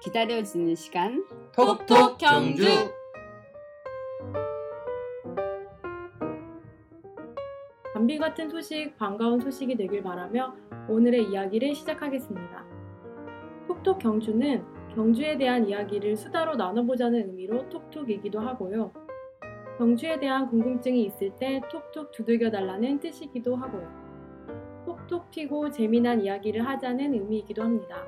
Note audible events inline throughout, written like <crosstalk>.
기다려지는 시간 톡톡 경주. 담비 같은 소식, 반가운 소식이 되길 바라며 오늘의 이야기를 시작하겠습니다. 톡톡 경주는 경주에 대한 이야기를 수다로 나눠보자는 의미로 톡톡이기도 하고요. 경주에 대한 궁금증이 있을 때 톡톡 두들겨 달라는 뜻이기도 하고요. 톡톡 튀고 재미난 이야기를 하자는 의미이기도 합니다.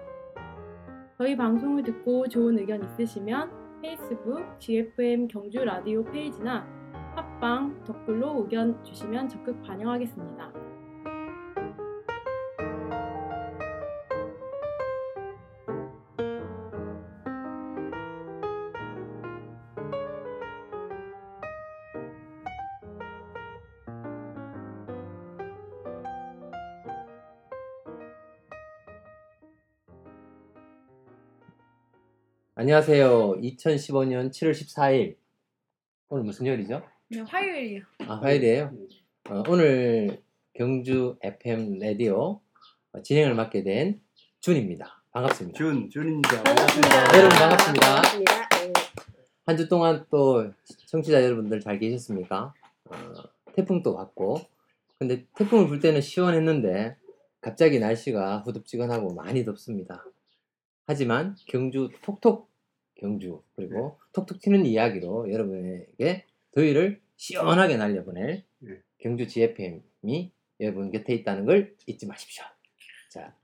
저희 방송을 듣고 좋은 의견 있으시면 페이스북 GFM 경주 라디오 페이지나 팟빵 댓글로 의견 주시면 적극 반영하겠습니다. 안녕하세요. 2015년 7월 14일. 오늘 무슨 요일이죠? 네, 화요일이요. 아, 화요일이에요. 어, 오늘 경주 FM 라디오 어, 진행을 맡게 된 준입니다. 반갑습니다. 준, 준입니다. 반갑습니다. 여러분 반갑습니다. 반갑습니다. 네. 한주 동안 또 청취자 여러분들 잘 계셨습니까? 어, 태풍도 왔고, 근데 태풍을 불 때는 시원했는데 갑자기 날씨가 후덥지근하고 많이 덥습니다. 하지만 경주 톡톡 경주 그리고 톡톡 튀는 이야기로 여러분에게 더위를 시원하게 날려보낼 네. 경주 GFM이 여러분 곁에 있다는 걸 잊지 마십시오. 자,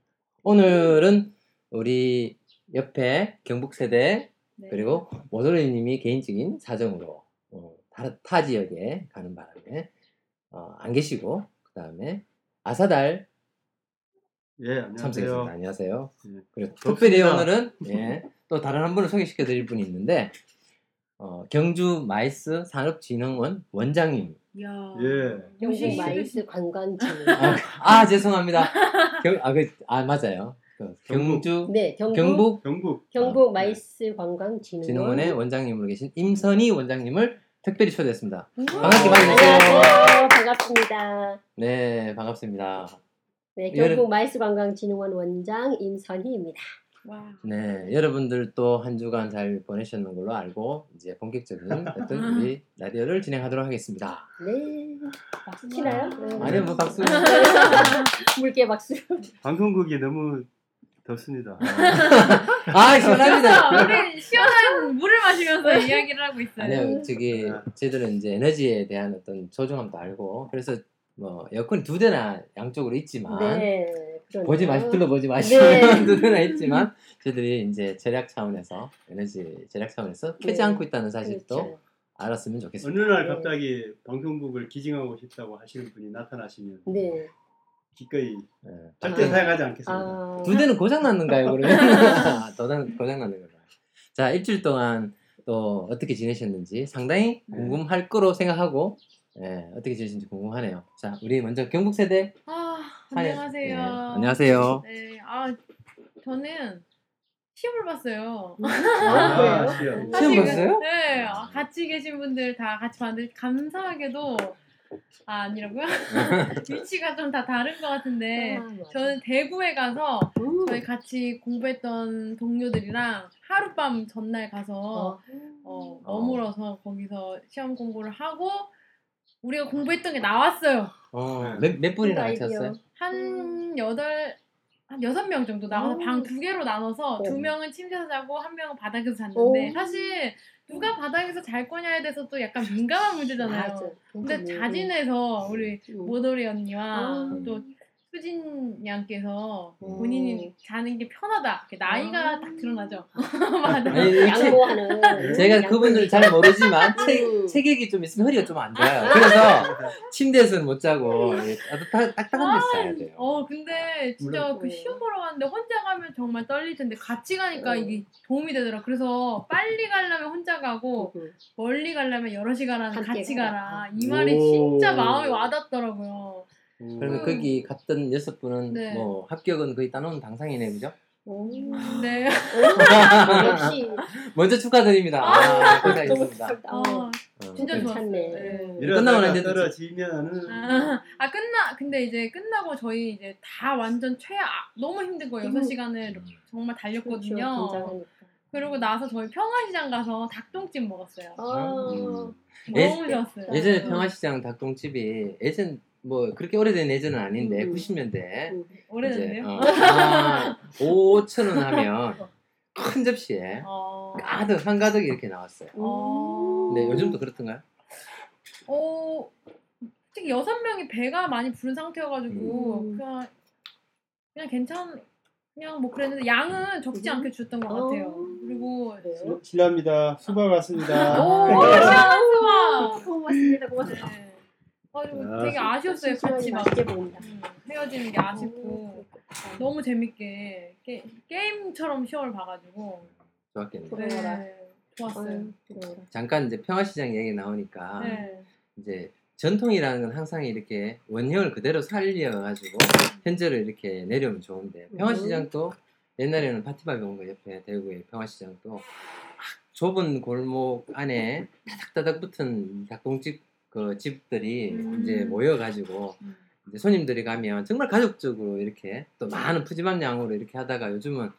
오늘은 우리 옆에 경북 세대 네. 그리고 모조리님이 개인적인 사정으로 어, 타, 타 지역에 가는 바람에 어, 안 계시고 그 다음에 아사달 예, 안녕하세요. 참석했습니다. 안녕하세요. 예. 그리고 특별히 좋습니다. 오늘은 예, 또 다른 한 분을 소개시켜 드릴 분이 있는데 어, 경주 마이스 산업진흥원 원장님. 이야. 예. 경북 마이스 관광지. 아, 아, 죄송합니다. 경, 아, 그, 아 맞아요. 그 경북. 경주 네, 경북 경북 경북. 경북 아, 마이스 관광진흥원. 진흥원의 원장님으로 계신 임선희 원장님을 특별히 초대했습니다. 반갑게 맞이해주세요. 안녕하세요. 반갑습니다. 네, 반갑습니다. 네, 여름- 경북 마이스 관광진흥원 원장 임선희입니다. 와. 네, 여러분들도 한 주간 잘 보내셨는 걸로 알고 이제 본격적인 <laughs> 어떤 우리 라디오를 진행하도록 하겠습니다. 네, 박수 치나요? 네. 아니요, 뭐 박수. <laughs> 물개 박수. <laughs> 방송국이 너무 덥습니다. 아, 시원합니다. 그래서 우리 시원한 물을 마시면서 이야기를 하고 있어요. 아니요, 저기 저희들은 이제 에너지에 대한 어떤 소중함도 알고 그래서 뭐 에어컨이 두 대나 양쪽으로 있지만 네. 보지 마시 둘러보지 마시고 네. <laughs> 두 대나 있지만 저희들이 이제 절약 차원에서 에너지 절약 차원에서 켜지 네. 않고 있다는 사실도 그렇죠. 알았으면 어느 좋겠습니다. 날 네. 갑자기 방송국을 기증하고 싶다고 하시는 분이 나타나시면 네. 기꺼이 네. 절대 아. 사용하지 않겠습니다. 아, 두 대는 고장 났는가요, 그러면? <laughs> <laughs> 고장, 고장 났는 건가요? 자, 일주일 동안 또 어떻게 지내셨는지 상당히 네. 궁금할 거로 생각하고, 예, 어떻게 지내셨는지 궁금하네요. 자, 우리 먼저 경북 세대. 아, 사연- 안녕하세요. 예, 안녕하세요. 네, 아, 저는 시험을 봤어요. 아, 그래요? 시험. 시험 사실 그- 봤어요? 네, 아, 같이 계신 분들 다 같이 봤는데 감사하게도 아 아니라고요? <laughs> 위치가 좀 다 다른 것 같은데 아. 저는 대구에 가서 음. 저희 같이 공부했던 동료들이랑 하룻밤 전날 가서 어. 어, 머물어서 거기서 시험 공부를 하고 우리가 공부했던 게 나왔어요. 어, 몇, 몇 분이나 같이 아이디어. 왔어요? 한 여덟 한 여섯 명 정도 나가서 오. 방 두 개로 나눠서 어. 두 명은 침대에서 자고 한 명은 바닥에서 잤는데 오. 사실 누가 바닥에서 잘 거냐에 대해서 또 약간 민감한 문제잖아요. 맞아. 근데 진짜 자진해서 우리 음. 모돌이 언니와 아. 또 수진 양께서 음. 본인이 자는 게 편하다. 이렇게 나이가 아. 딱 드러나죠. <laughs> 맞아. 아니, <laughs> 책- 양보하는. 제가. 그분들 잘 모르지만 음. 체, 체격이 좀 있으면 허리가 좀 안 좋아요. 그래서 침대에서는 못 자고 예, 아주 딱- 딱딱한 데서 자야 돼요. 어 근데 진짜 물론. 그 시험 보러 갔는데 혼자 가면 정말 떨릴 텐데 같이 가니까 어. 이게 도움이 되더라. 그래서 빨리 가려면 혼자 가고 음. 멀리 가려면 여럿이 가라는 함께 같이 가라. 가라. 이 말이 오. 진짜 마음에 와닿더라고요. 그러면 거기 갔던 여섯 분은 네. 뭐 합격은 거의 따놓은 당상이네, 그죠? 오. 네. 오. 역시 먼저 축하드립니다. 아, 고생하셨습니다. 좋다. 어, 어. 진짜 괜찮네. 좋았어요. 네. 끝나고 나는데 떨어지면은 아, 아, 끝나 근데 이제 끝나고 저희 이제 다 완전 최악 너무 힘든 거예요. 음. 6시간을 정말 달렸거든요. 그렇죠. 그러고 나서 저희 평화시장 가서 닭똥집 먹었어요. 아, 음. 예- 너무 좋았어요. 예전에 음. 평화시장 닭똥집이 예전 뭐 그렇게 오래된 예전은 아닌데 음. 90년대 음. 오래됐네요. 어, 아, 5천 원 하면 큰 접시에 어... 가득 한 가득 이렇게 나왔어요. 어. 근데 요즘도 그렇던가요? 어, 솔직히 여섯 명이 배가 많이 부른 상태여가지고 음. 그냥 그냥 괜찮 그냥 뭐 그랬는데 양은 적지 음. 않게 줬던 것 어. 같아요. 그리고 그래요? 실례합니다. 수고 왔습니다. 오, 네. 고맙습니다. 고맙습니다. 고맙습니다. 네. 가지고 아, 되게 아쉬웠어요. 같이 막 맛있게 보인다. 음, 헤어지는 게 아쉽고 너무 재밌게 게, 게임처럼 시험을 봐가지고 좋았겠네요. 네, 좋았어요. 아유. 잠깐 이제 평화시장 얘기 나오니까 네. 이제 전통이라는 건 항상 이렇게 원형을 그대로 살려가지고 현재를 이렇게 내려오면 좋은데 평화시장도 옛날에는 파티밥이 온 거 옆에 대구의 평화시장도 막 좁은 골목 안에 다닥다닥 붙은 닭똥집 그 집들이 음. 이제 모여가지고 음. 이제 손님들이 가면 정말 가족적으로 이렇게 또 많은 푸짐한 양으로 이렇게 하다가 요즘은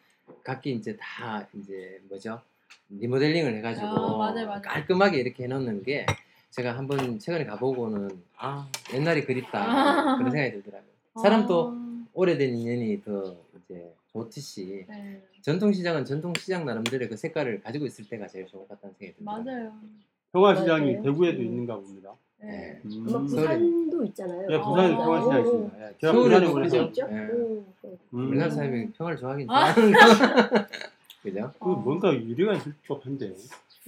각기 이제 다 이제 뭐죠 리모델링을 해가지고 아, 맞아요, 맞아요. 깔끔하게 이렇게 해놓는 게 제가 한번 최근에 가보고는 아 옛날이 그립다 아. 그런 생각이 들더라고요. 사람도 아, 오래된 인연이 더 이제 좋듯이 네. 전통시장은 전통시장 나름대로의 그 색깔을 가지고 있을 때가 제일 좋은 것 같다는 생각이 들더라고요. 맞아요. 평화시장이 맞아요. 대구에도 음. 있는가 봅니다. 네. 음. 아마 부산도 있잖아요. 예, 부산에 아, 평화시장 오. 있습니다. 예, 제가 부산에. 오래서 있죠? 예. 음, 음. 우리나라 사람이 평화를 좋아하긴 아. 좋아하는 <laughs> 거 그죠? 그 뭔가 유래가 있을 법한데.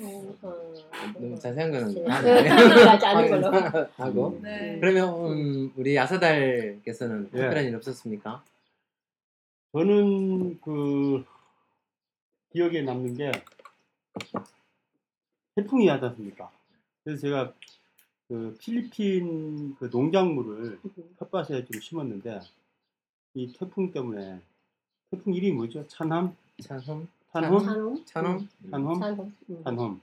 음, 어, 너무 자세한 거는 네. 다 하지 않은 걸로. <laughs> 하고 네. 그러면 음, 우리 야사달께서는 예. 특별한 일 없었습니까? 저는 그 기억에 남는 게 태풍이 하지 않습니까? 그래서 제가 그 필리핀 그 농작물을 텃밭에 좀 심었는데 이 태풍 때문에 태풍 이름이 뭐죠? 찬함? 찬홈? 탄홈? 찬홈? 찬홈? 찬홈? 찬홈. 음.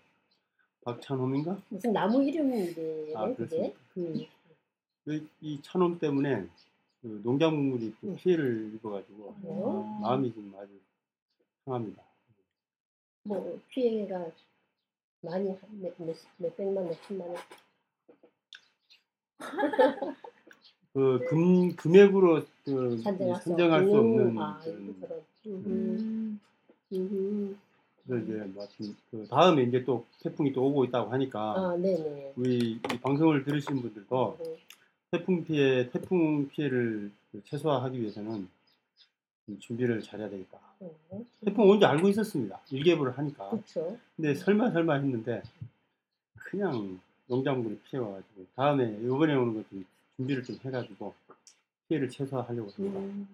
박찬홈인가? 무슨 나무 이름인데 아, 그게? 그 이- 이 찬홈 때문에 그 농작물이 좀 음. 피해를 입어가지고 뭐, 마음이 좀 아주 상합니다. 뭐 피해가 많이 한 몇, 몇, 몇 백만 몇 천만 원. <laughs> 그 금, 금액으로 그 산정할 수 산정할 수 없는, 아, 그런 이거처럼. 음, 음. 음. 그래서 이제 뭐 하여튼 그 다음에 이제 또 태풍이 또 오고 있다고 하니까 아, 네네. 우리 이 방송을 들으신 분들도 음, 태풍 피해 태풍 피해를 그 최소화하기 위해서는 좀 준비를 잘해야 되겠다. 음. 태풍 온지 알고 있었습니다. 일개부를 하니까. 그렇죠. 근데 설마 설마 했는데 그냥 농작물이 피해 와가지고 다음에 이번에 오는 것 좀 준비를 좀 해가지고 피해를 최소화하려고 합니다. 음.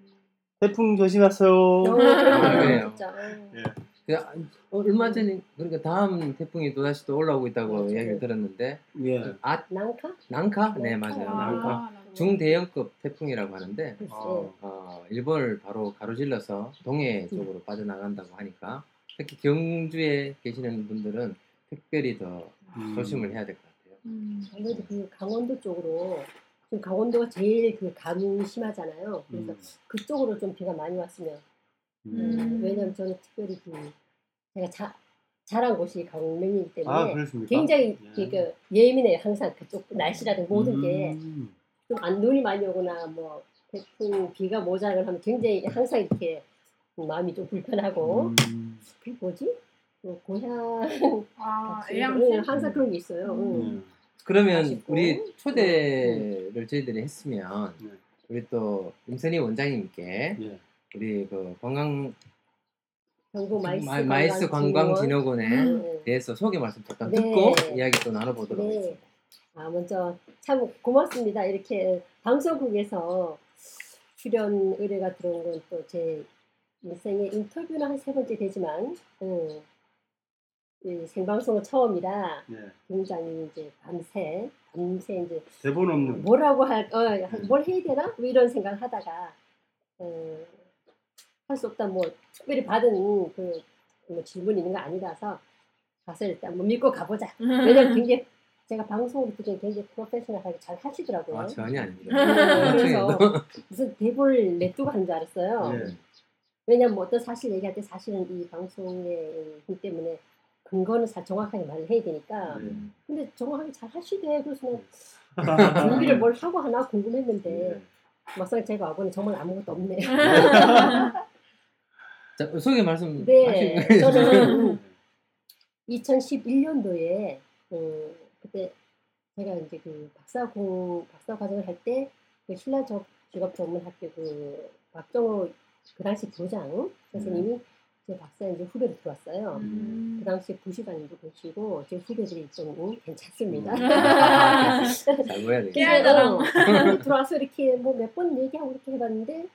태풍 조심하세요. 어, 그래요. 진짜. 어. 예. 그, 아, 어, 얼마 전에 그러니까 다음 태풍이 또 다시 또 올라오고 있다고 맞아요. 이야기를 들었는데 예. 아 난카? 난카? 네 맞아요 아. 난카 중대형급 태풍이라고 하는데. 아. 어, 일본을 바로 가로질러서 동해 쪽으로 빠져나간다고 하니까 특히 경주에 계시는 분들은 특별히 더 음. 조심을 해야 될 것 같아요. 음. 아무래도 그 강원도 쪽으로 지금 강원도가 제일 그 감이 심하잖아요. 그래서 음. 그쪽으로 좀 비가 많이 왔으면. 음. 음. 왜냐면 저는 특별히 그 제가 자, 자란 곳이 강릉이기 때문에 아? 굉장히 예. 그 예민해요. 항상 그쪽 날씨라든 모든 게 음. 좀 안 눈이 많이 오거나 뭐 태풍 비가 모자라거나 하면 굉장히 항상 이렇게 마음이 좀 불편하고 음. 그게 뭐지? 그 고향 아, 같이? 응, 항상 그런 게 있어요. 응. 음. 그러면 아쉽고. 우리 초대를 저희들이 했으면 네. 우리 또 임선희 원장님께 예. 우리 그 관광 경북 마이스, 마- 관광 진흥원에 네. 대해서 소개 말씀 잠깐 네. 듣고 이야기 또 나눠보도록 네. 하겠습니다. 아, 먼저 참 고맙습니다. 이렇게 방송국에서 출연 의뢰가 들어온 건 또 제 인생의 인터뷰는 한 세 번째 되지만, 음, 이 생방송은 처음이라 예. 굉장히 이제 밤새, 밤새 이제 대본 없는 뭐라고 할, 어, 뭘 해야 되나? 뭐 이런 생각을 하다가, 어, 할수 없다, 뭐, 특별히 받은 그, 뭐 질문이 있는 거 아니라서, 가서 일단 뭐 믿고 가보자. 왜냐면 <laughs> 굉장히, 제가 방송으로 듣기엔 굉장히 프로페셔널하게 잘 하시더라고요. 아 전혀 네, 아닙니다. 그래서 나중에도 <laughs> 무슨 대본을 내두고 하는 줄 알았어요. 예. 왜냐면 뭐 어떤 사실 얘기할 때 사실은 이 방송의 힘 때문에 근거는 사 정확하게 말을 해야 되니까 네. 근데 정확하게 잘 하시대 그래서 네. 난 <laughs> 준비를 뭘 하고 하나 궁금했는데 네. 막상 제가 와보니 정말 아무것도 없네. <laughs> 자, 소개 말씀 네, 저는 2011년도에 어, 그때 제가 이제 그 박사 공 박사 과정을 할 때 그 신라적 직업 전문 학교 그 박정호 그 당시 부장 선생님이 제 박사 이제 후배로 들어왔어요. 음. 그 당시에 부시관님도 계시고 제 후배들이 좀 괜찮습니다. 잘 보여야 되겠다. 깨알자랑. 그래서 들어와서 이렇게 뭐 몇 번 얘기하고 이렇게 해봤는데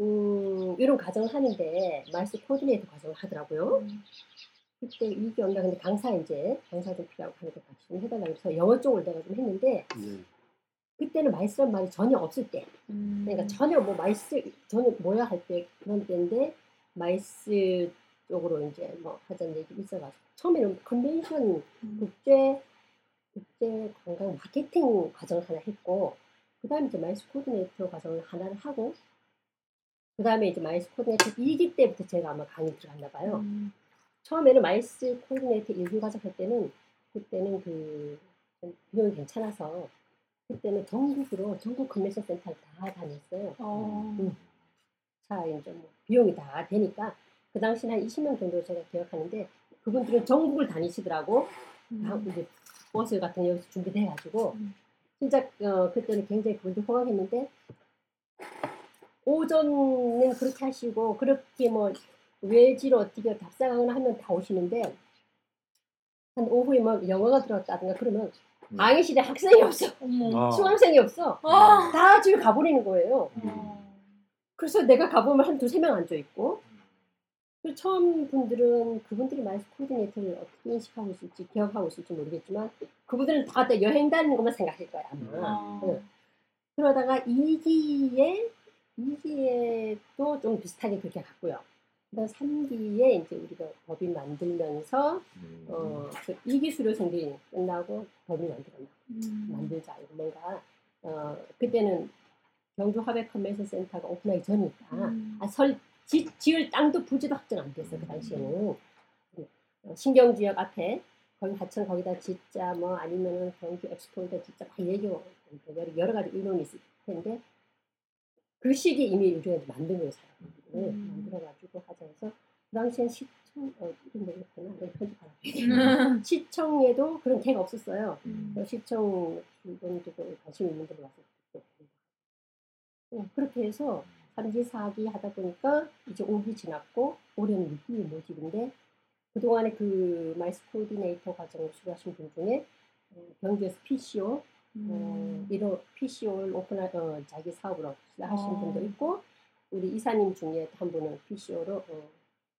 음, 이런 과정을 하는데 MICE 코디네이터 과정을 하더라고요. 그때 이게 온다 근데 강사 이제 강사 좀 필요하고 하니까 같이 좀 해달라고 해서 영어 쪽을 내가 좀 했는데 네. 그때는 MICE란 말이 전혀 없을 때 그러니까 전혀 뭐 MICE 전혀 뭐야 할 때 그런 때인데 MICE 쪽으로 이제 뭐 하자는 얘기 있어가지고 처음에는 컨벤션 국제 국제 관광 마케팅 과정을 하나 했고 그 다음에 이제 MICE 코디네이터 과정을 하나를 하고 그 다음에 이제 MICE 코디네이터 2기 때부터 제가 아마 강의 들어갔나 봐요. 음. 처음에는 MICE 코디네이터 1기 과정 할 때는 그때는 그좀 비용이 괜찮아서 그때는 전국으로 전국 컨벤션 센터를 다 다녔어요. 어. 음. 자 이제 뭐 비용이 다 되니까 그 당시는 한 20명 정도 제가 기억하는데 그분들은 전국을 다니시더라고. 다 이제 버스 같은 거 여기서 준비돼가지고 음. 진짜 어, 그때는 굉장히 그분들 호강했는데 오전은 그렇게 하시고 그렇게 뭐 외지로 어떻게 답사하거나 하면 다 오시는데 한 오후에 막 영어가 들어왔다든가 그러면 음. 강의실에 학생이 없어 어머. 아. 수강생이 없어 아. 다 집에 가버리는 거예요 어. 그래서 내가 가보면 한 두세 명 앉아 있고 그 처음 분들은 그분들이 MICE 코디네이터를 어떻게 인식하고 있을지 기억하고 있을지 모르겠지만 그분들은 다 여행 다니는 것만 생각할 거야 아마 어. 네. 그러다가 2기에 2기에도 좀 비슷하게 그렇게 갔고요. 그다음 3기에 이제 우리가 법인 만들면서 음. 어, 그 2기 수료생들이 끝나고 법인 만들었나 음. 만들자 이거 뭔가 어, 그때는 경주 화백 컨벤션 센터가 오픈하기 전이니까 음. 아, 설 지, 지을 땅도 부지도 확정 안 됐어 그 당시에는 어, 신경 지역 앞에 거기 하천 거기다 짓자 뭐 아니면은 경주 엑스포에다 짓자 막 얘기고 여러, 여러 가지 의논이 있을 텐데 그 시기 이미 이제 만든 사람들을 음. 만들어가지고 하자 해서 그 당시엔 시청 어거 있구나 내가 편집하라 시청에도 그런 개가 없었어요. 음. 그 시청 직원들도 관심 있는 데로 와서 또 어, 그렇게 해서 3기, 4기 하다 보니까 이제 5기 지났고 올해는 6기 모집인데 그동안에 그 마이스 코디네이터 과정을 수료하신 분 중에 어, 경주에서 PCO 어, 음. 이런 PCO를 오픈할 어, 자기 사업으로 하신 어. 분도 있고 우리 이사님 중에 한 분은 PCO로 어,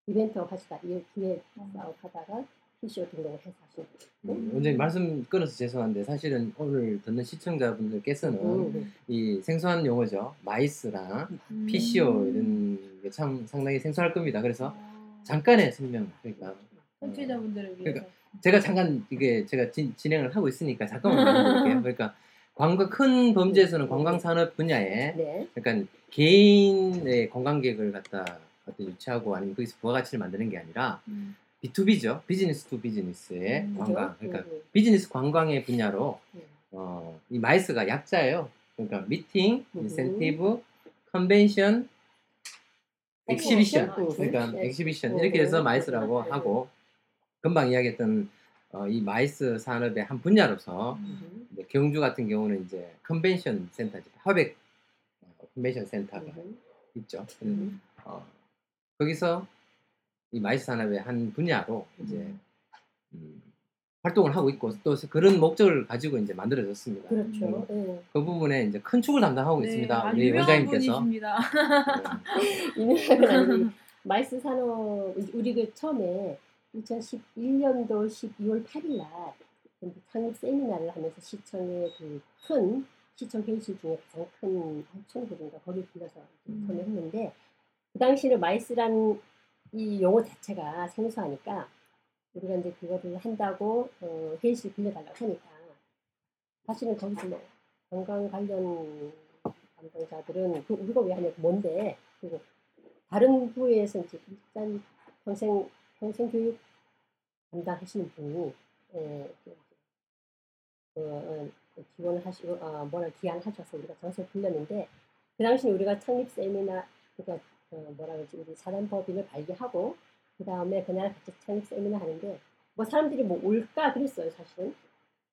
이벤트 하시다 이 기획 어. 사업 하다가 PCO 등록을 해서 하신 분. 음, 원장님 말씀 끊어서 죄송한데 사실은 오늘 듣는 시청자분들께서는 음. 이 생소한 용어죠 MICE랑 음. PCO 이런 게 참 상당히 생소할 겁니다. 그래서 아. 잠깐의 설명 그러니까 청취자분들을 그러니까 위해서. 제가 잠깐 이게 제가 진, 진행을 하고 있으니까 잠깐만 <laughs> 말씀드릴게요. 그러니까 관광 큰 범주에서는 관광 산업 분야에 네. 그러니까 개인의 관광객을 갖다 어떤 유치하고 아니면 거기서 부가가치를 만드는 게 아니라 음. B2B죠. business to business의 음, 관광. 그죠? 그러니까 음, 비즈니스 관광의 분야로 음. 어, 이 MICE가 약자예요. 그러니까 미팅, 음. 인센티브, 컨벤션, Exhibition. 음. 그러니까 네. exhibition 음. 이렇게 해서 MICE라고 음. 하고 금방 이야기했던 어, 이 MICE 산업의 한 분야로서 음. 이제 경주 같은 경우는 이제 컨벤션 센터죠. 화백 어, 컨벤션 센터가 음. 있죠. 음. 어, 거기서 이 MICE 산업의 한 분야로 이제 음. 음, 활동을 하고 있고 또 그런 목적을 가지고 이제 만들어졌습니다. 그렇죠. 예. 그 부분에 이제 큰 축을 담당하고 네, 있습니다. 아주 우리 원장님께서. 네. <laughs> 아니고 MICE 산업 우리 그 처음에 2011년도 12월 8일 날 창립 세미나를 하면서 시청의 그 큰 시청 회의실 중에 가장 큰 8,000구인가 거기 불러서 음. 처음에 했는데 그 당시는 MICE란 이 용어 자체가 생소하니까 우리가 이제 그거를 한다고 어, 회의실 빌려달라고 하니까 사실은 거기서 뭐 관광 관련 담당자들은 그 우리가 왜 하냐고 뭔데 그리고 다른 부에서 이제 일단 평생 평생 교육 담당하시는 분이 에, 그, 그, 어, 지원을 하시고 어, 뭐라 기한하셔서 우리가 장소를 빌렸는데 그 당시 우리가 창립 세미나 그러니까 어, 뭐라 그러지 우리 사단법인을 발기하고 그 다음에 그날 같이 창립 세미나 하는데 뭐 사람들이 뭐 올까 그랬어요 사실은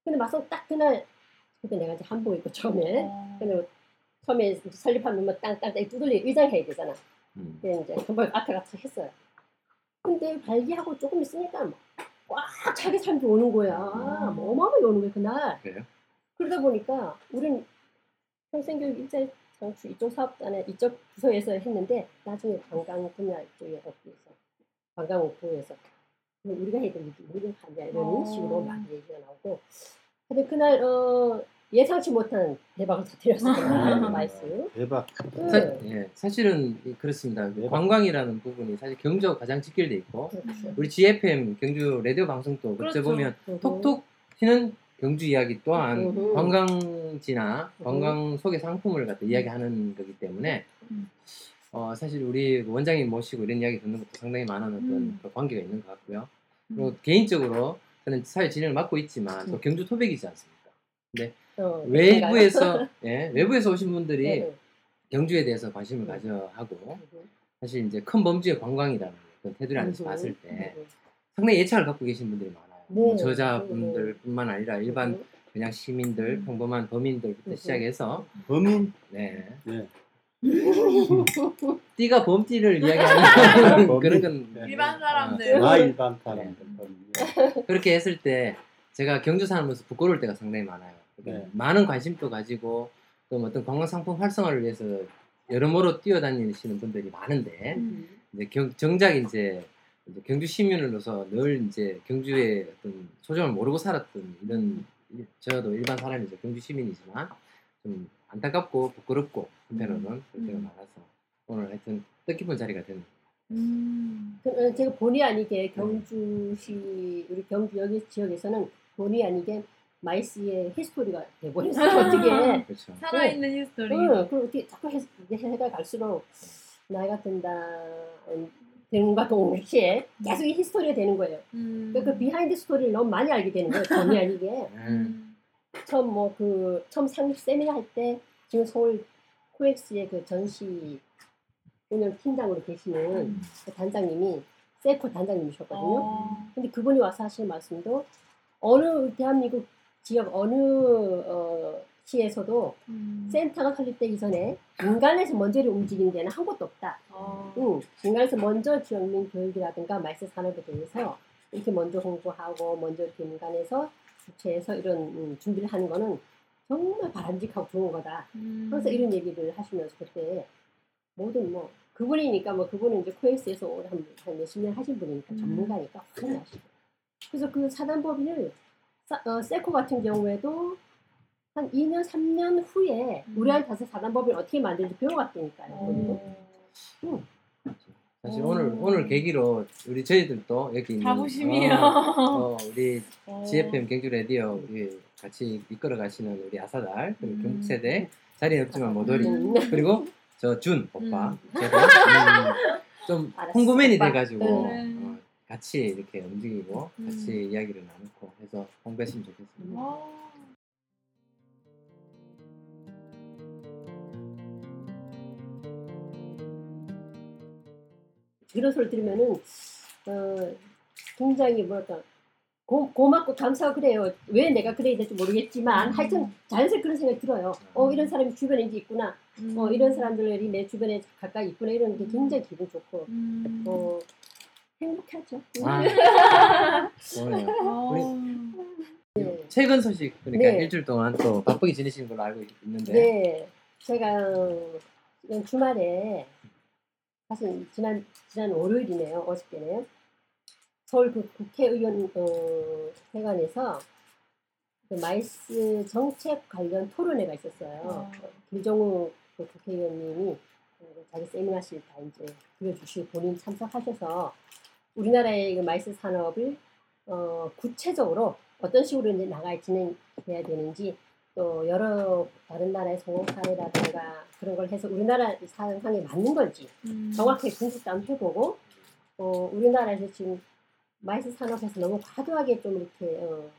근데 막상 딱 그날 그때 내가 이제 한복 입고 처음에 어. 근데 처음에 설립하면 뭐 땅땅땅 두들리 의장 해야 되잖아 음. 그래 이제 한번 앞에 가서 했어요 근데 발기하고 조금 있으니까 꽉 차게 사람들이 오는 거야 뭐 어마어마하게 오는 거야 그날 그래요? 그러다 보니까 우린 평생교육 일자리 장치 이쪽 사업단에 이쪽 부서에서 했는데 나중에 관광 분야 쪽에 업계에서 관광 업부에서 우리가 해야 되는 게 우리가 하냐 이런 어. 식으로 많이 얘기가 나오고 근데 그날 어, 예상치 못한 대박을 터뜨렸어요 MICE 대박. 사, 응. 예, 사실은 이- 그렇습니다. 네. 관광이라는 부분이 사실 경주하고 가장 직결돼 있고 그렇죠. 우리 GFM 경주 라디오 방송도 그때 그렇죠. 보면 음. 톡톡 튀는 경주 이야기 또한 음흠. 관광지나 음. 관광 속의 상품을 갖다 이야기하는 거기 때문에 음. 어, 사실 우리 원장님 모시고 이런 이야기 듣는 것도 상당히 많은 어떤 음. 그 관계가 있는 것 같고요. 그리고 개인적으로 저는 사회 진행을 맡고 있지만 또 음. 경주 토백이지 않습니까? 어, 외부에서 예, 외부에서 오신 분들이 네, 네. 경주에 대해서 관심을 음. 가져 하고 음. 사실 이제 큰 범주의 관광이라는 어떤 테두리 안에서 음. 봤을 때 음. 상당히 애착을 갖고 계신 분들이 많아요. 네. 저자분들뿐만 아니라 일반 음. 그냥 시민들, 음. 평범한 범인들부터 음. 시작해서 범인. 네. 네. <laughs> 띠가 범띠를 <laughs> 이야기하는 범인. <laughs> 그런 건 네. 일반 아, 사람들. 아 일반 사람들. 네. 그렇게 했을 때 제가 경주 사람으로서 부끄러울 때가 상당히 많아요. 그러니까 네. 많은 관심도 가지고 또 어떤 관광 상품 활성화를 위해서 여러모로 뛰어다니시는 분들이 많은데 음. 이제 경, 정작 이제, 이제 경주 시민으로서 늘 이제 경주의 어떤 소중을 모르고 살았던 이런 일- 저도 일반 사람이죠 경주 시민이지만 좀 안타깝고 부끄럽고 한편으로는 때가 음. 많아서 오늘 하여튼 뜻깊은 자리가 됐네요. 음. 그, 어, 제가 본의 아니게 경주시 우리 경주 여기 지역에서는 본의 아니게 MICE의 history가 돼버렸어요. <laughs> 어떻게? 그렇죠. 살아있는 history. 응, 그리고 어떻게 자꾸 해, 해가 갈수록 나이가 든다 음, 되는가 동시에 계속 이 history가 되는 거예요. 음. 그러니까 그 behind story를 너무 많이 알게 되는 거예요. 본의 아니게. 음. 음. 처음 뭐 그 처음 상립 세미나 할 때 지금 서울 코엑스의 그 전시 운영 팀장으로 계시는 음. 그 단장님이 세코 단장님이셨거든요. 어. 근데 그분이 와서 하시는 말씀도 어느 대한민국 지역 어느 어, 시에서도 음. 센터가 설립되기 전에 민간에서 먼저를 움직이는 데는 한 곳도 없다. 어. 응, 민간에서 먼저 지역민 교육이라든가 말세 산업에 대해서 이렇게 먼저 홍보하고 먼저 이렇게 민간에서 주최해서 이런 음, 준비를 하는 거는 정말 바람직하고 좋은 거다. 음. 항상 이런 얘기를 하시면서 그때 모든 뭐 그분이니까 뭐 그분은 이제 코엑스에서 한, 한 몇십 년 하신 분이니까 음. 전문가니까 확실히 아시고 그래서 그 사단법인을 사- 어, 세코 같은 경우에도 한 2년 3년 후에 음. 우리한테 가서 사단법인 어떻게 만드는지 배워갔다니까요. 어. 사실 오. 오늘 오늘 계기로 우리 저희들도 여기 있는 자부심이요. 어, 어, 우리 <laughs> 어. GFM 경주 라디오 우리 같이 이끌어 가시는 우리 아사달 그리고 음. 경북 세대 자리는 없지만 모돌이 음. 그리고 저 준 오빠 음. 저도 음, 좀 <laughs> 알았어, 홍보맨이 오빠. 돼가지고 네. 어, 같이 이렇게 움직이고 음. 같이 이야기를 나누고 해서 홍보했으면 좋겠습니다. 어. 이런 소리 들으면은 어, 굉장히 뭐랄까 고, 고맙고 감사하고 그래요. 왜 내가 그래야 될지 모르겠지만 음. 하여튼 자연스럽게 그런 생각이 들어요. 어 이런 사람이 주변에 이제 있구나. 음. 어 이런 사람들이 내 주변에 가까이 있구나 이런 게 굉장히 기분 좋고 음. 어 행복하죠. 아, <laughs> 오늘 어. 네. 최근 소식 그러니까 네. 일주일 동안 또 바쁘게 지내시는 걸로 알고 있는데 네, 제가 이번 주말에 사실 지난 지난 월요일이네요. 어저께네요. 서울 그 국회의원 어, 회관에서 그 MICE 정책 관련 토론회가 있었어요. 어. 김정우 그 국회의원님이 어, 자기 세미나실 다 이제 빌려주시고 본인 참석하셔서 우리나라의 그 MICE 산업을 어, 구체적으로 어떤 식으로 이제 나가 진행해야 되는지 또 여러 다른 나라의 성공 사례라든가 그런 걸 해서 우리나라 상황에 맞는 건지 음. 정확하게 분석도 한번 해보고 어, 우리나라에서 지금 MICE 산업에서 너무 과도하게 좀 이렇게 어,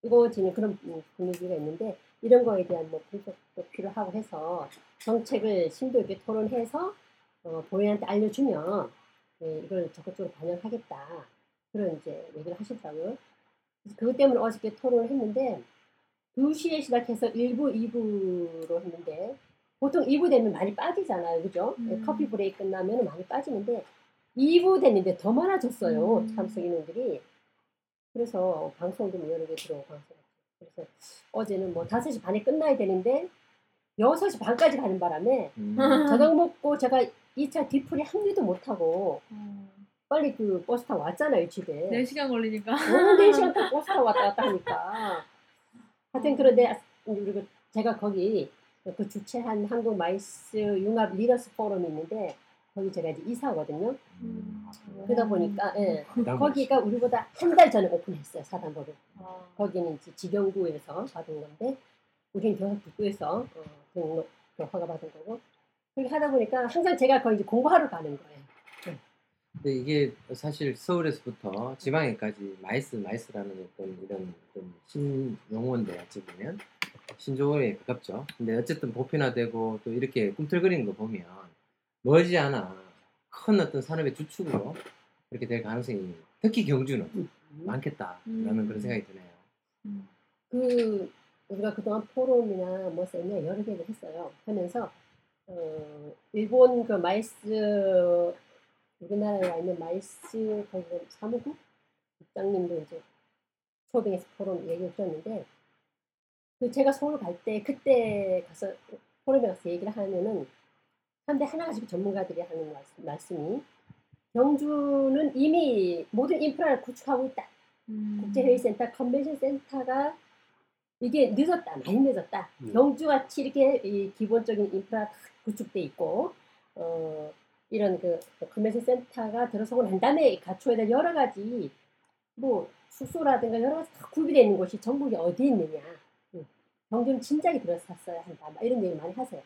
뜨거워지는 그런 음, 분위기가 있는데 이런 거에 대한 뭐 분석도 필요하고 해서 정책을 심도 있게 토론해서 어, 본인한테 알려주면 예, 이걸 적극적으로 반영하겠다 그런 이제 얘기를 하셨다고요. 그래서 그것 때문에 어저께 토론을 했는데 2시에 시작해서 1부, 2부로 했는데 보통 2부 되면 많이 빠지잖아요. 그죠? 예, 음. 커피 브레이크 끝나면 많이 빠지는데 2부 됐는데 더 많아졌어요. 음. 참석 인원들이. 그래서 방송도 뭐 여러 개 들어오고 방송. 그래서 어제는 뭐 5시 반에 끝나야 되는데 6시 반까지 가는 바람에 음. 저녁 먹고 제가 2차 뒤풀이 합류도 못하고 어, 빨리 그 버스 타고 왔잖아요, 집에. 4시간 걸리니까. 어, 4시간 동안 버스 타고 왔다 갔다 하니까. 하여튼 그런데 우리 제가 거기 그 주최한 한국 MICE 융합 리더스 포럼이 있는데 거기 제가 이제 이사거든요. 음. 그러다 보니까 예, 부담 거기가 우리보다 한 달 전에 오픈했어요 사단법을. 아, 거기는 이제 지경부에서 받은 건데 우리는 경상북도에서 어, 등록 그 허가 받은 거고 하다 보니까 항상 제가 거기 이제 공부하러 가는 거예요. 근데 이게 사실 서울에서부터 지방에까지 MICE MICE라는 어떤 이런 어떤 신 용어인데 어찌 보면 신조어에 가깝죠. 근데 어쨌든 보편화되고 또 이렇게 꿈틀거리는 거 보면 멀지 않아 큰 어떤 산업의 주축으로 이렇게 될 가능성이 특히 경주는 많겠다라는 음. 그런 생각이 드네요. 음. 그 우리가 그동안 포럼이나 뭐 세미나 여러 개를 했어요. 하면서 어, 일본 그 MICE 우리나라에 와 있는 MICE 거기 사무국 국장님도 이제 초빙해서 포럼 얘기를 들었는데 그 제가 서울 갈 때 그때 가서 포럼에 가서 얘기를 하면은 한데 하나 가지고 전문가들이 하는 말씀, 말씀이 경주는 이미 모든 인프라를 구축하고 있다. 음. 국제회의센터, 컨벤션 센터가 이게 늦었다, 많이 늦었다. 음. 경주같이 이렇게 이 기본적인 인프라 다 구축돼 있고, 어, 이런 그 컨벤션 센터가 들어서고 난 다음에 갖춰야 될 여러 가지, 뭐, 숙소라든가 여러 가지 다 구비되어 있는 곳이 전국에 어디 있느냐. 음. 경주는 진작에 들어섰어야 한다. 막 이런 얘기 많이 하세요.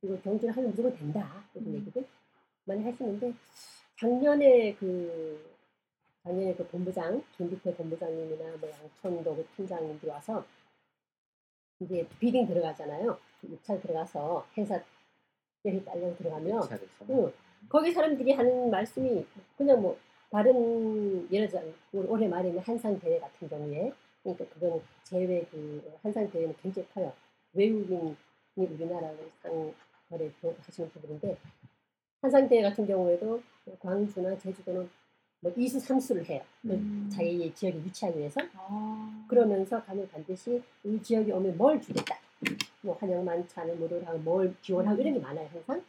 그리고 경주를 하면 무조건 된다. 이런 음. 얘기들 많이 하시는데, 작년에 그 작년에 그 본부장 김기태 본부장님이나 뭐 양천도 그 팀장님들이 와서 이제 비딩 들어가잖아요. 입찰 들어가서 행사 때리 딸려 들어가면 차에서. 응. 거기 사람들이 하는 말씀이 그냥 뭐 다른 예를 들어 올해 말에 있는 한상 대회 같은 경우에 그러니까 그건 제외 그 한상 대회는 굉장히 커요. 외국인이 우리나라를 상거래 하시는 분들인데 한상 대회 같은 경우에도 광주나 제주도는 뭐 이수 삼수를 해요. 그 음. 자기 지역에 위치하기 위해서 아. 그러면서 가면 반드시 우리 지역에 오면 뭘 주겠다. 뭐 한영 만찬을 무료하고 뭘 지원하고 이런 게 많아요 항상.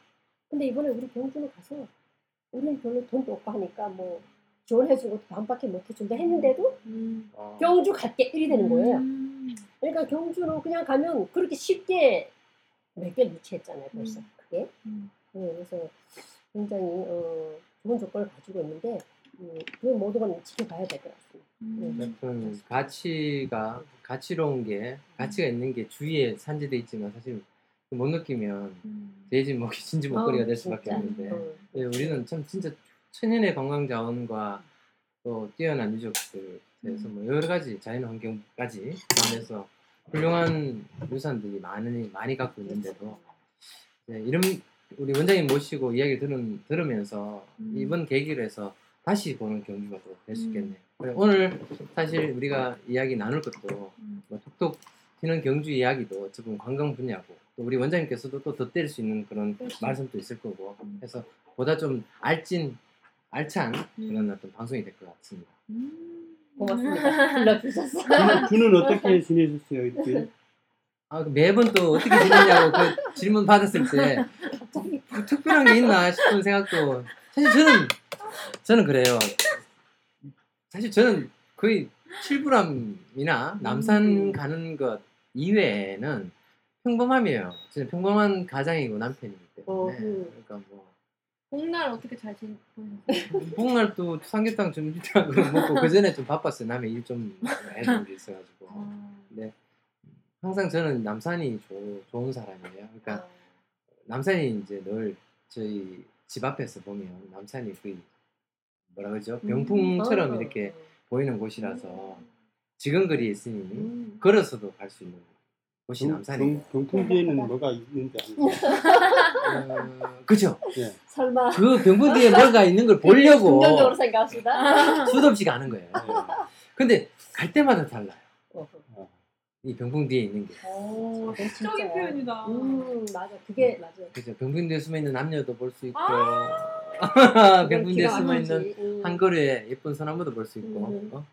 근데 이번에 우리 경주는 가서 우리는 별로 돈도 없고 하니까 뭐 지원해준 것도 반밖에 못 해준다 했는데도 음. 어, 경주 갈게 일이 되는 거예요. 음. 그러니까 경주로 그냥 가면 그렇게 쉽게 몇 개를 유치했잖아요 벌써 음. 그게. 음. 네, 그래서 굉장히 어, 좋은 조건을 가지고 있는데 음, 그 모든 건 지켜봐야 될 것 같습니다. 음. 어떤 가치가 가치로운 게 가치가 있는 게 주위에 산재돼 있지만 사실 못 느끼면 음. 돼지 먹이 진지 먹거리가 어, 될 수밖에. 없는데 어. 예, 우리는 참 진짜 천연의 관광 자원과 또 뛰어난 유적들에서 뭐 여러 가지 자연 환경까지 포함해서 훌륭한 유산들이 많이 많이 갖고 있는데도 네, 이런 우리 원장님 모시고 이야기 들은, 들으면서 음. 이번 계기로 해서 다시 보는 경주가 될수 음. 있겠네요. 그래, 오늘 사실 우리가 이야기 나눌 것도 음. 뭐 톡톡 튀는 경주 이야기도 어찌 보면 관광 분야고 또 우리 원장님께서도 또 덧댈 수 있는 그런 그렇죠. 말씀도 있을 거고 음. 해서 보다 좀 알찐 알찬 음. 그런 어떤 방송이 될 것 같습니다. 음. 고맙습니다. <laughs> 불러주셔서. 주는 어떻게 지내셨어요 이때? 아, 그 매번 또 어떻게 지내냐고 그 질문 받았을 때뭐 특별한 게 있나 싶은 생각도 사실 저는 저는 그래요. 사실 저는 거의 칠부람이나 남산 음. 가는 것 이외에는 평범함이에요. 저는 평범한 가장이고 남편이기 때문에 어, 음. 그러니까 뭐 복날 어떻게 잘 지내셨어요? <laughs> 복날도 삼계탕 점심탕 먹고 그 전에 좀 바빴어요. 남의 일 좀 해주는 게 있어가지고. 아. 네. 항상 저는 남산이 조- 좋은 사람이에요. 그러니까 아, 남산이 이제 늘 저희 집 앞에서 보면 남산이 거의 뭐라 그러죠? 병풍처럼 어, 이렇게 어. 보이는 곳이라서 지근거리에 있으니 음. 걸어서도 갈 수 있는 곳이 경- 남산이에요. 경- 경풍 뒤에는 뭐가 있는지 알죠? 어, 그죠? 예. 설마 그 병풍 뒤에 뭐가 있는 걸 보려고 긍정적으로 생각합시다. <laughs> 수도 없이 가는 거예요. 근데 갈 때마다 달라요. 어. 이 병풍 뒤에 있는 게. 오. 시적인 표현이다. 음 맞아 그게 맞아. 그죠? 병풍 뒤에 숨어 있는 남녀도 볼 수 있고, 그 뒤에 기가 숨어. 있는 음. 한 그루에 예쁜 소나무도 볼 수 있고. 음. 어?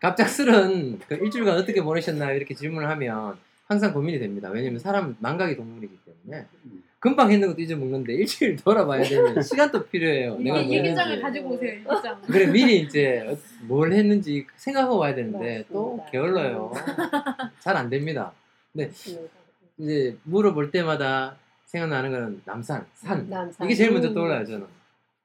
갑작스런 그 일주일간 어떻게 보내셨나요? 이렇게 질문을 하면 항상 고민이 됩니다. 왜냐면 사람은 망각의 동물이기 때문에 음. 금방 했는 것도 잊어먹는데 일주일 돌아봐야 되면 <laughs> 시간도 필요해요. 내가 이뭘 일기장을 했는지. 가지고 오세요. 일기장. 그래 미리 이제 어- 뭘 했는지 생각하고 와야 되는데 또 맞습니다. 게을러요. 잘 안 됩니다. 맞습니다. 이제 물어볼 때마다 생각나는 거는 남산, 산. 남산. 이게 제일 먼저 음. 떠올라요 저는.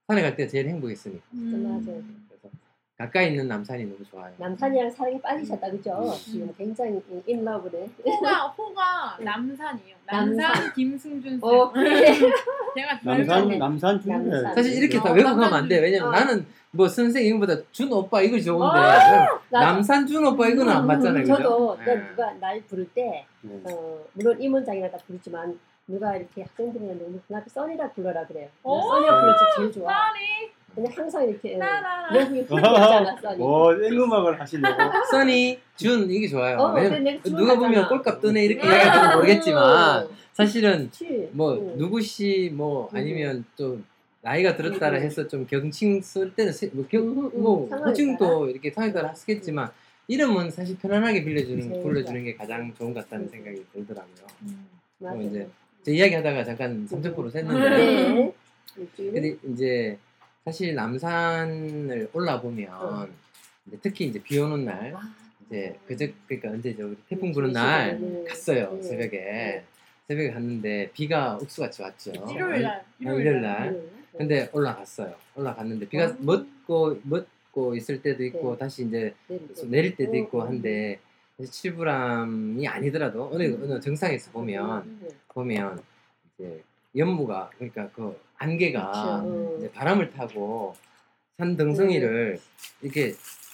산에 갈 때 제일 행복했으니까. 맞아요. 그래서 가까이 있는 남산이 너무 좋아요. 남산이랑 사랑에 빠지셨다 그죠? 음. 지금 굉장히 인러브네. 호가 호가 남산이에요. 남산, 남산. 김승준 쌤. 어 그래. <laughs> 제가 남산 별명이- 남산 중에 남산. 사실 이렇게 다 어, 외국하면 안 돼. 남산 왜냐면 어. 나는 뭐 선생 이름보다 준 오빠 이거 좋은데 어, 저는 나도. 남산 준 오빠 이거는 안 맞잖아요. 그죠? 저도 예. 난 누가 날 부를 때 네. 어, 물론 임원장이라 다 부르지만 누가 이렇게 학생들이나 너무 그 앞에 써니라 불러라 그래요. 오! 써니가 불러서 제일 좋아. 그냥 항상 이렇게. 여기 훌륭하잖아 써니. 오, <laughs> 앵음악을 하시려고. <laughs> 써니, 준 이게 좋아요. 어, 왜냐면 근데 내가 누가 보면. 꼴값 뜨네 이렇게 음. 이야기할지 모르겠지만 음, 사실은 그치. 뭐 음. 누구시 뭐 음. 아니면 좀 나이가 들었다라 음. 해서 좀 경칭 쓸 때는 세- 뭐, 경, 음, 음, 뭐 호칭도 이렇게 따라 하겠지만 이름은 사실 편안하게 빌려주는 불러주는. 게 가장 좋은 것 같다는 음. 생각이 들더라고요. 맞아. 뭐 이제 제 이야기하다가 잠깐 30% 샜는데 네. 일주일. 근데 이제 사실 남산을 올라 보면 어. 이제 특히 이제 비 오는 날 와. 이제 그저 그러니까 언제죠? 우리 태풍 음, 부는 날 네. 갔어요 네. 새벽에 네. 새벽에 갔는데 비가 옥수같이 왔죠. 일요일 날. 어, 일요일 날. 네. 근데 올라갔어요. 올라갔는데 비가 어. 멎고 멎고 있을 때도 있고 네. 다시 이제 내릴 때. 때도 어, 있고 어. 한데 칠부람이 아니더라도 어느 어느 정상에서 보면 네. 보면 이제 연무가 그러니까 그 안개가 그쵸. 이제 바람을 타고 산 등성이를 이렇게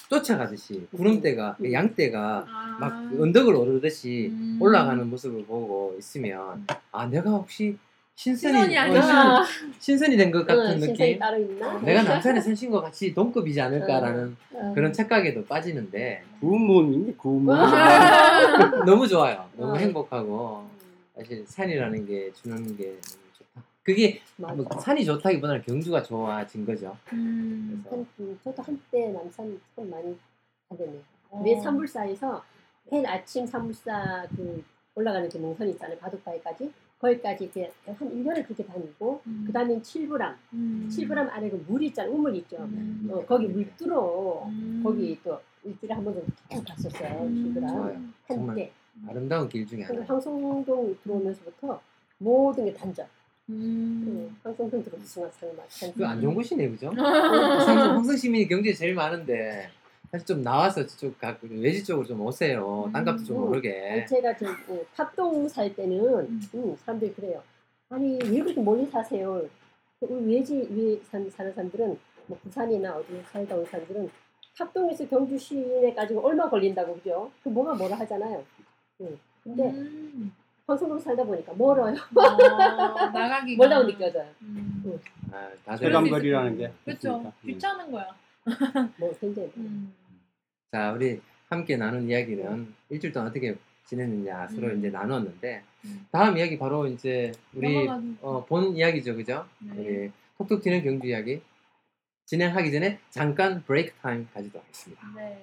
쫓아가듯이 구름대가 음. 양대가 아. 막 언덕을 오르듯이 음. 올라가는 모습을 보고 있으면 아 내가 혹시 신선이 신선이 어, 아니야. 신- 신선이 된 것 같은 어, 느낌 신선이 따로 있나? 내가 남산의 선신과 같이 동급이지 않을까라는 어. 그런 착각에도 빠지는데 구문인데 구문. <laughs> 너무 좋아요 너무 어. 행복하고 사실 산이라는 게 주는 게 너무 좋다 그게. 뭐 산이 좋다기보다는 경주가 좋아진 거죠 음. 그래서 한, 음, 저도 한때 남산 참 많이 가겠네요. 어. 왜 산불사에서 매일 아침 산불사 그 올라가는 그 능선 있잖아요. 바둑바위까지. 거기까지 이렇게 한 1년을 그렇게 다니고 음. 그 다음에 칠부람. 음. 칠부람 안에 그 물 있잖아요. 우물 있죠. 음. 어, 거기 물 뚫어. 음. 거기 또 일주일에 한번 정도 계속 갔었어요. 음. 칠부람. 좋아요 정말 한때. 아름다운 길 중에 하나 황송동 들어오면서부터 모든 게 단절. 음. 음. 황송동 들어오면 순간 상막. 그 안 좋은 곳이네 그죠? <laughs> 항상 황성 시민이 경주에 제일 많은데 사실 좀 나와서 저쪽 가 외지 쪽으로 좀 오세요. 음. 땅값도 좀 오르게. 제가 저 어, 탑동 살 때는 음, 사람들이 그래요. 아니 왜 그렇게 멀리 사세요? 그 우리 외지 위에 산, 사는 사람들은 뭐 부산이나 어디 살다 온 사람들은 탑동에서 경주 시내까지 얼마 걸린다고 그죠? 그 뭐가 뭐라 하잖아요. 음. 근데 음. 황성동 살다 보니까 멀어요. 어, <laughs> 나가기가 멀다고 느껴져요. 음. 아, 그럴 수 체감거리라는 게. 그렇죠. 음. 귀찮은 거야. 뭐 굉장히 음. 자 우리 함께 나눈 이야기는 일주일 동안 어떻게 지냈느냐 서로 음. 이제 나눴는데 음. 다음 이야기 바로 이제 우리 어, 본 이야기죠, 그죠? 네. 우리 톡톡 튀는 경주 이야기 진행하기 전에 잠깐 브레이크 타임 가지도록 하겠습니다. 네.